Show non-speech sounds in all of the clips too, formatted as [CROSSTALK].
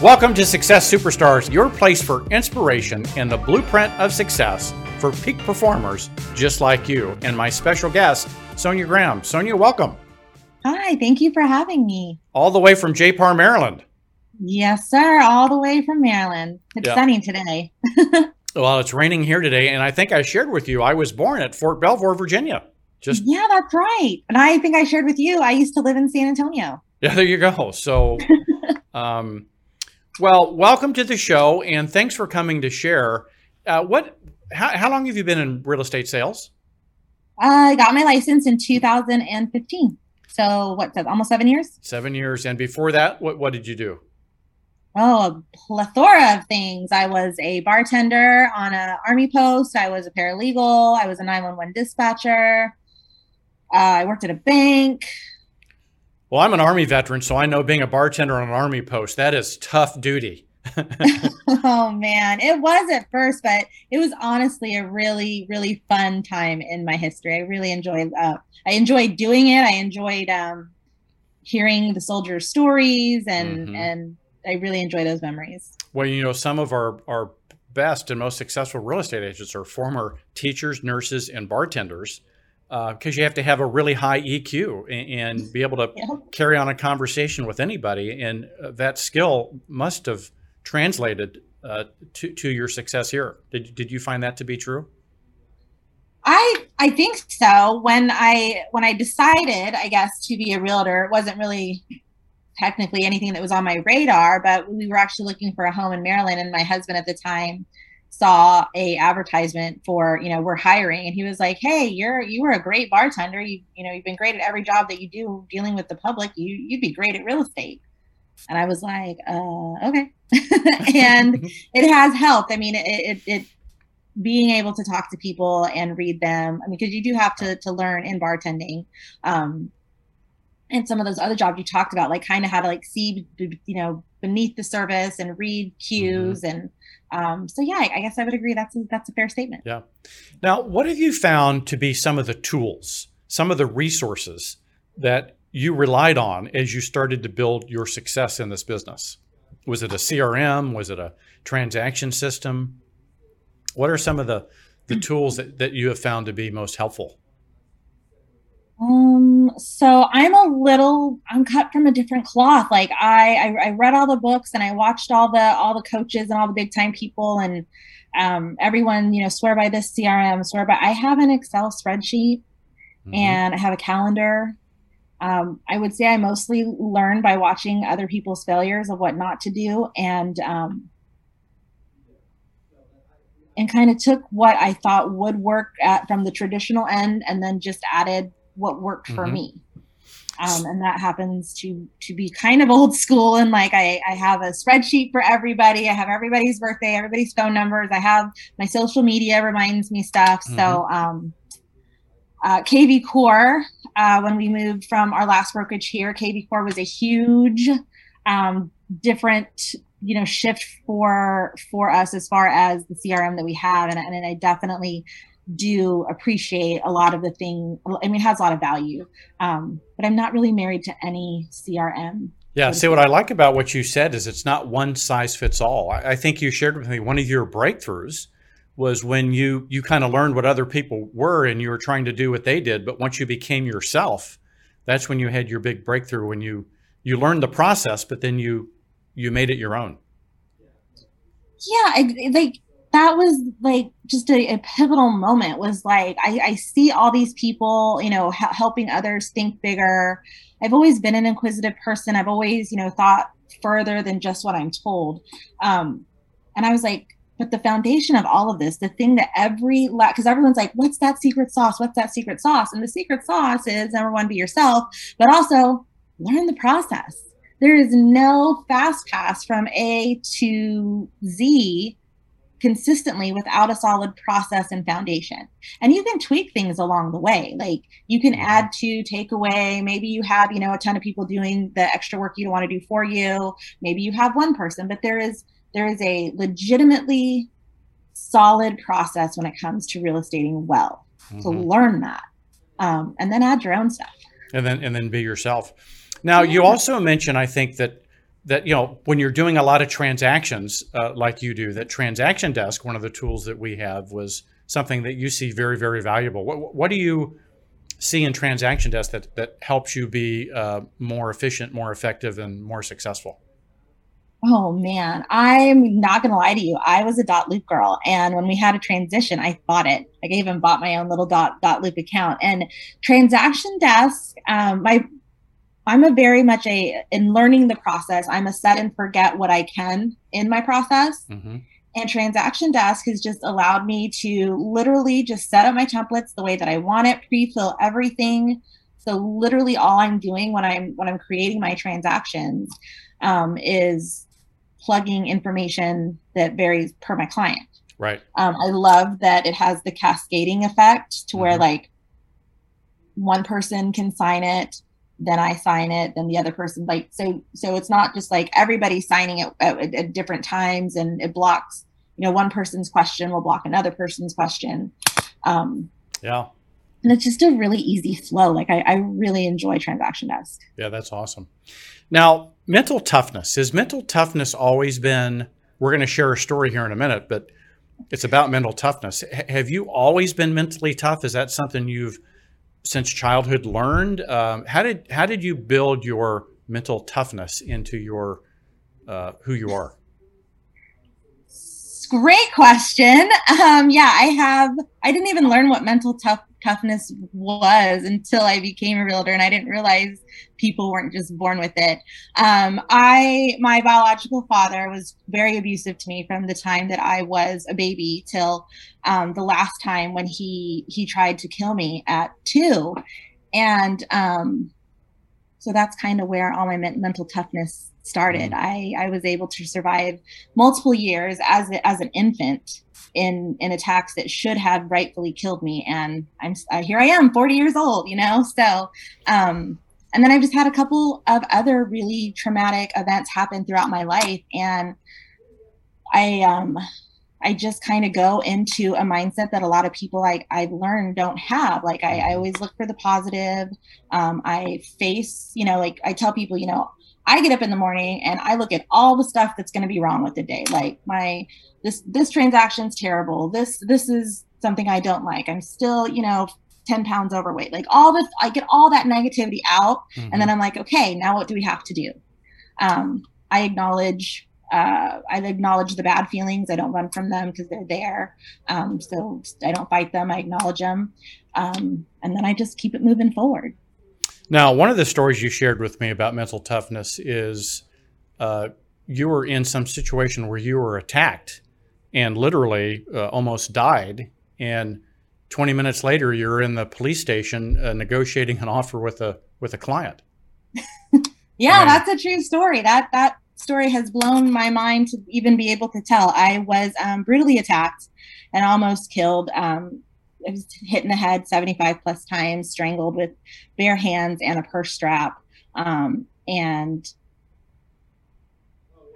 Welcome to Success Superstars, your place for inspiration and the blueprint of success for peak performers just like you. And my special guest, Sonia Graham. Sonia, welcome. Hi, thank you for having me. All the way from JPAR, Maryland. Yes, sir. All the way from Maryland. It's yeah. sunny today. [LAUGHS] well, it's raining here today, and I think I shared with you I was born at Fort Belvoir, Virginia. Just yeah, that's right. And I think I shared with you I used to live in San Antonio. Yeah, there you go. So, [LAUGHS] um, well, welcome to the show, and thanks for coming to share. Uh, what? How, how long have you been in real estate sales? I got my license in 2015. So what? Almost seven years. Seven years, and before that, what what did you do? Oh, a plethora of things. I was a bartender on an army post. I was a paralegal. I was a 911 dispatcher. Uh, I worked at a bank. Well, I'm an Army veteran, so I know being a bartender on an Army post, that is tough duty. [LAUGHS] oh, man. It was at first, but it was honestly a really, really fun time in my history. I really enjoyed uh, I enjoyed doing it. I enjoyed um, hearing the soldiers' stories and mm-hmm. and I really enjoy those memories. Well, you know, some of our, our best and most successful real estate agents are former teachers, nurses, and bartenders because uh, you have to have a really high EQ and, and be able to yeah. carry on a conversation with anybody. And uh, that skill must have translated uh, to, to your success here. Did, did you find that to be true? I I think so. When I when I decided, I guess, to be a realtor, it wasn't really technically anything that was on my radar, but we were actually looking for a home in Maryland, and my husband at the time saw a advertisement for you know we're hiring and he was like hey you're you were a great bartender. You you know you've been great at every job that you do dealing with the public. You you'd be great at real estate. And i was like uh okay. [LAUGHS] And [LAUGHS] it has helped. I mean it, it, it being able to talk to people and read them i mean because you do have to to learn in bartending um and some of those other jobs you talked about like kind of how to like see you know beneath the surface and read cues mm-hmm. and um, so yeah, I guess I would agree. That's a, that's a fair statement. Yeah. Now, what have you found to be some of the tools, some of the resources that you relied on as you started to build your success in this business? Was it a CRM? Was it a transaction system? What are some of the the tools that, that you have found to be most helpful? Um, so I'm a little, I'm cut from a different cloth. Like I, I, I, read all the books and I watched all the, all the coaches and all the big time people and, um, everyone, you know, swear by this CRM, swear by, I have an Excel spreadsheet mm-hmm. and I have a calendar. Um, I would say I mostly learn by watching other people's failures of what not to do. And, um, and kind of took what I thought would work at, from the traditional end and then just added what worked for mm-hmm. me. Um, and that happens to to be kind of old school and like I, I have a spreadsheet for everybody i have everybody's birthday everybody's phone numbers i have my social media reminds me stuff mm-hmm. so um, uh, kvCORE uh, when we moved from our last brokerage here kvCORE was a huge um, different you know shift for for us as far as the crm that we have and, and i definitely do appreciate a lot of the thing. I mean, it has a lot of value, um, but I'm not really married to any CRM. Yeah. See, what I like about what you said is it's not one size fits all. I, I think you shared with me one of your breakthroughs was when you you kind of learned what other people were and you were trying to do what they did. But once you became yourself, that's when you had your big breakthrough. When you you learned the process, but then you you made it your own. Yeah, I, like that was like just a, a, pivotal moment was like I, I, see all these people you know h- helping others think bigger. I've always been an inquisitive person. I've always you know thought further than just what i'm told. Um, and i was like but the foundation of all of this the thing that every because everyone's like what's that secret sauce? What's that secret sauce? And the secret sauce is number one be yourself but also learn the process. There is no fast pass from a to z consistently without a solid process and foundation. And you can tweak things along the way. Like you can add mm-hmm. to, take away. Maybe you have, you know, a ton of people doing the extra work you don't want to do for you. Maybe you have one person, but there is there is a legitimately solid process when it comes to real estating well. Mm-hmm. So learn that. Um, and then add your own stuff. And then and then be yourself. Now you also mentioned, I think that that you know when you're doing a lot of transactions uh, like you do that transaction desk one of the tools that we have was something that you see very very valuable what, what do you see in transaction desk that, that helps you be uh, more efficient more effective and more successful Oh man, I'm not gonna lie to you. I was a dotloop girl, and when we had a transition, I bought it. I even bought my own little dot dotloop account. And transaction desk, um, my I'm a very much a in learning the process. I'm a set and forget what I can in my process. Mm-hmm. And transaction desk has just allowed me to literally just set up my templates the way that I want it, pre-fill everything. So literally all I'm doing when I'm when I'm creating my transactions um, is plugging information that varies per my client. Right. Um, I love that it has the cascading effect to mm-hmm. where like one person can sign it then I sign it, then the other person like so so it's not just like everybody signing it at, at, different times and it blocks you know one person's question will block another person's question. Um, yeah. And it's just a really easy flow. Like I, I really enjoy Transaction Desk. Yeah, that's awesome. Now, mental toughness. Has mental toughness always been? We're going to share a story here in a minute, but it's about mental toughness. H- have you always been mentally tough? Is that something you've since childhood learned? Um, how did how did you build your mental toughness into your uh, who you are? Great question. Um, yeah, I have. I didn't even learn what mental tough toughness was until I became a realtor, and I didn't realize people weren't just born with it. Um, I, my biological father was very abusive to me from the time that I was a baby till um, the last time when he he tried to kill me at two, and um, so that's kind of where all my mental toughness started. Mm-hmm. I I was able to survive multiple years as as an infant in in attacks that should have rightfully killed me. And i'm uh, here i am 40 years old you know? So um and then i've just had a couple of other really traumatic events happen throughout my life. And i um i just kind of go into a mindset that a lot of people like i've learned don't have. Like i, I always look for the positive. Um, i face you know like i tell people you know I get up in the morning and I look at all the stuff that's going to be wrong with the day. Like my this this transaction's terrible. This this is something I don't like. I'm still, you know, 10 pounds overweight. Like all this, I get all that negativity out. Mm-hmm. And then I'm like, okay, now what do we have to do? Um, I acknowledge uh, I acknowledge the bad feelings. I don't run from them because they're there. Um, so I don't fight them. I acknowledge them. Um, and then I just keep it moving forward. Now, one of the stories you shared with me about mental toughness is uh, you were in some situation where you were attacked and literally uh, almost died. And 20 minutes later, you're in the police station uh, negotiating an offer with a with a client. [LAUGHS] yeah, that's a true story. That that story has blown my mind to even be able to tell. I was um, brutally attacked and almost killed. Um, I was hit in the head 75 plus times, strangled with bare hands and a purse strap. Um, and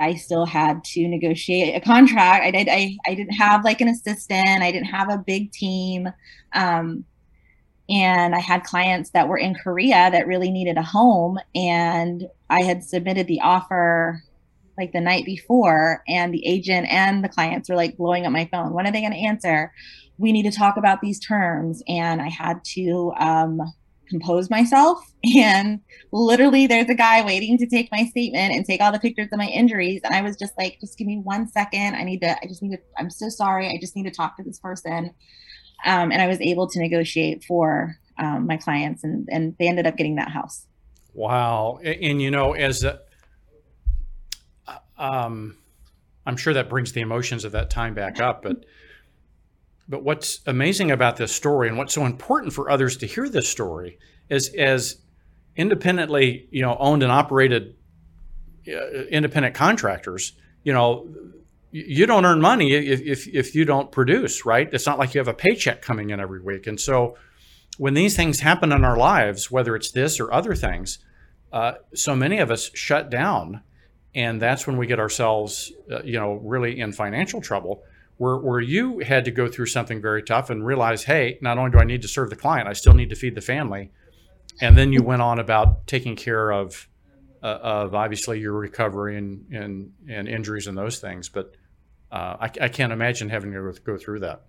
I still had to negotiate a contract. I did. I, I didn't have like an assistant. I didn't have a big team. Um, and I had clients that were in Korea that really needed a home. And I had submitted the offer like the night before, and the agent and the clients were like blowing up my phone. When are they going to answer? we need to talk about these terms. And I had to um, compose myself. [LAUGHS] And literally, there's a guy waiting to take my statement and take all the pictures of my injuries. And I was just like, just give me one second. I need to, I just need to, I'm so sorry. I just need to talk to this person. Um, and I was able to negotiate for um, my clients, and, and they ended up getting that house. Wow. And, and you know, as a, um, I'm sure that brings the emotions of that time back up, but but what's amazing about this story and what's so important for others to hear this story is as independently, you know, owned and operated uh, independent contractors, you know, you don't earn money if, if, if you don't produce, right? It's not like you have a paycheck coming in every week. And so when these things happen in our lives, whether it's this or other things, uh, so many of us shut down. And that's when we get ourselves, uh, you know, really in financial trouble where, where you had to go through something very tough and realize, hey, not only do I need to serve the client, I still need to feed the family. And then you went on about taking care of uh, of obviously your recovery and, and, and injuries and those things. But uh, I, I, can't imagine having to go through that.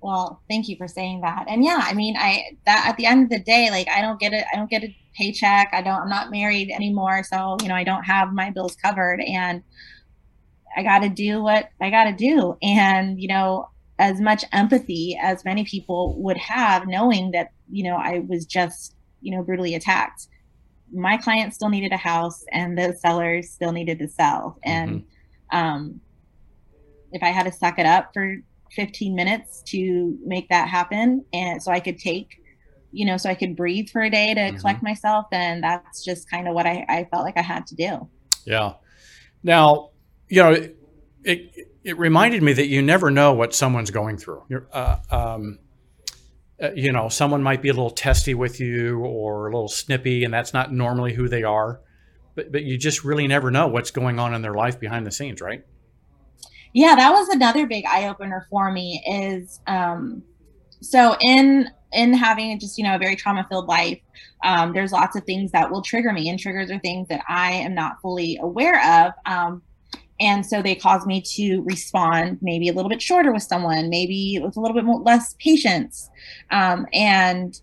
Well, thank you for saying that. And yeah, I mean, I that at the end of the day, like I don't get it. I don't get a paycheck. I don't. I'm not married anymore, so you know, I don't have my bills covered, and I got to do what I got to do. And you know, as much empathy as many people would have, knowing that you know I was just you know brutally attacked my client still needed a house and the sellers still needed to sell. And mm-hmm. um, if I had to suck it up for 15 minutes to make that happen, and so I could take, you know, so I could breathe for a day to mm-hmm. collect myself, then that's just kind of what I, I felt like I had to do. Yeah. Now, you know, it, it, it reminded me that you never know what someone's going through. Uh, um, uh, you know, someone might be a little testy with you or a little snippy, and that's not normally who they are. But but you just really never know what's going on in their life behind the scenes, right? Yeah, that was another big eye opener for me. Is um, so in in having just you know a very trauma filled life, um, there's lots of things that will trigger me, and triggers are things that I am not fully aware of. Um, and so they cause me to respond maybe a little bit shorter with someone maybe with a little bit more less patience um, and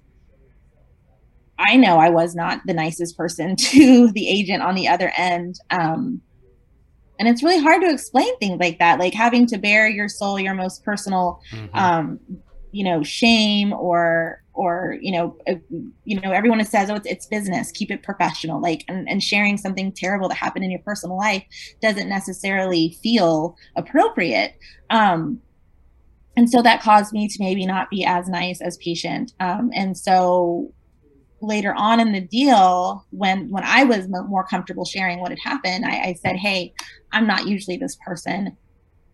i know i was not the nicest person [LAUGHS] to the agent on the other end um, and it's really hard to explain things like that like having to bear your soul your most personal mm-hmm. um, you know shame or or you know uh, you know everyone says oh it's, it's business keep it professional like and, and sharing something terrible that happened in your personal life doesn't necessarily feel appropriate um and so that caused me to maybe not be as nice as patient um and so later on in the deal when when i was more comfortable sharing what had happened I, I said hey i'm not usually this person.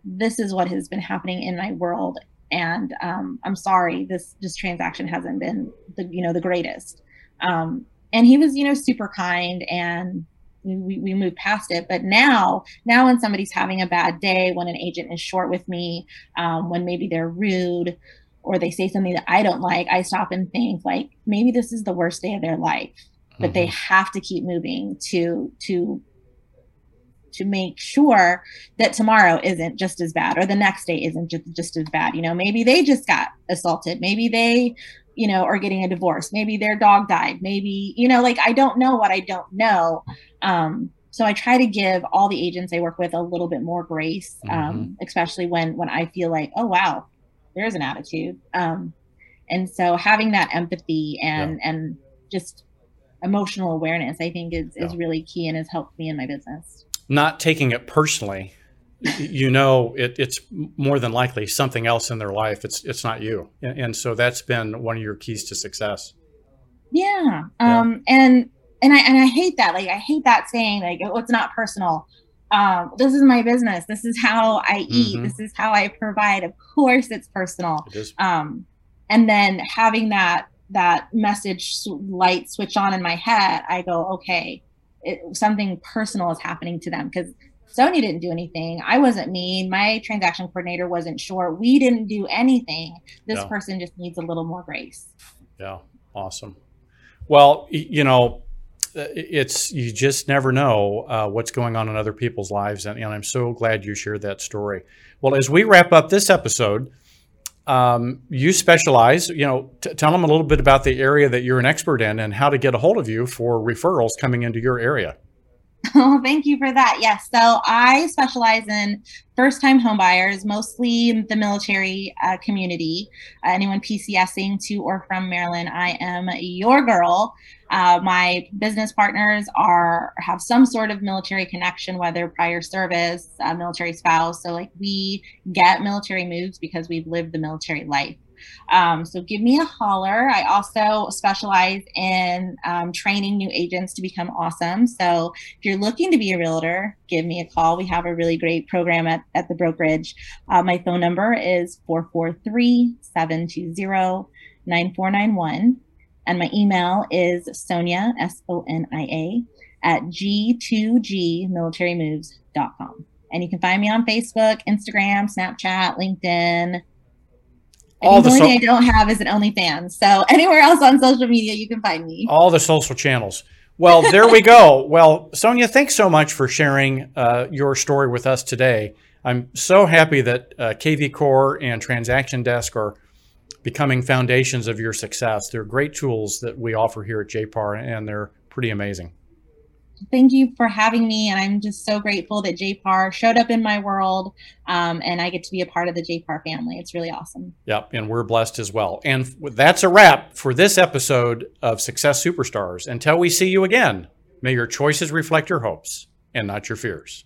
This is what has been happening in my world and um, I'm sorry, this this transaction hasn't been the you know the greatest. Um, and he was you know super kind and we, we moved past it but now now when somebody's having a bad day when an agent is short with me um, when maybe they're rude or they say something that i don't like i stop and think like maybe this is the worst day of their life but mm-hmm. they have to keep moving to to to make sure that tomorrow isn't just as bad or the next day isn't just, just as bad. You know, maybe they just got assaulted. Maybe they, you know, are getting a divorce. Maybe their dog died. Maybe, you know, like I don't know what I don't know. Um, so I try to give all the agents I work with a little bit more grace, um, mm-hmm. especially when when I feel like, oh wow, there's an attitude. Um, and so having that empathy and yeah. and just emotional awareness, I think is is really key and has helped me in my business not taking it personally, you know it, it's more than likely something else in their life. It's it's not you, and, and so that's been one of your keys to success. Yeah, um, yeah. and and I and I hate that. Like I hate that saying like oh, it's not personal. Um, this is my business. This is how I eat. Mm-hmm. This is how I provide. Of course, it's personal. It is. Um, and then having that that message light switch on in my head, I go, okay, it, something personal is happening to them because Sonia didn't do anything. I wasn't mean. My transaction coordinator wasn't sure. We didn't do anything. This yeah. person just needs a little more grace. Yeah, awesome. Well, you know, it's you just never know uh, what's going on in other people's lives, and, and I'm so glad you shared that story. Well, as we wrap up this episode, um, you specialize. You know, t- tell them a little bit about the area that you're an expert in and how to get a hold of you for referrals coming into your area. [LAUGHS] Oh, thank you for that. Yes. So I specialize in first time homebuyers, mostly the military uh, community. Uh, anyone PCSing to or from Maryland, I am your girl. Uh, my business partners are have some sort of military connection, whether prior service, military spouse. So like we get military moves because we've lived the military life. Um, so give me a holler. I also specialize in um, training new agents to become awesome. So if you're looking to be a realtor, give me a call. We have a really great program at, at the brokerage. Uh, my phone number is 443 720 9491. And my email is Sonia, S O N I A, at g2gmilitarymoves.com. And you can find me on Facebook, Instagram, Snapchat, LinkedIn, all the, the only so- thing I don't have is an OnlyFans. So anywhere else on social media, you can find me. All the social channels. Well, there we go. [LAUGHS] Well, Sonia, thanks so much for sharing uh, your story with us today. I'm so happy that uh, kvCORE and Transaction Desk are becoming foundations of your success. They're great tools that we offer here at JPAR, and they're pretty amazing. Thank you for having me, and I'm just so grateful that JPAR showed up in my world, um, and I get to be a part of the JPAR family. It's really awesome. Yep, and we're blessed as well. And that's a wrap for this episode of Success Superstars. Until we see you again, may your choices reflect your hopes and not your fears.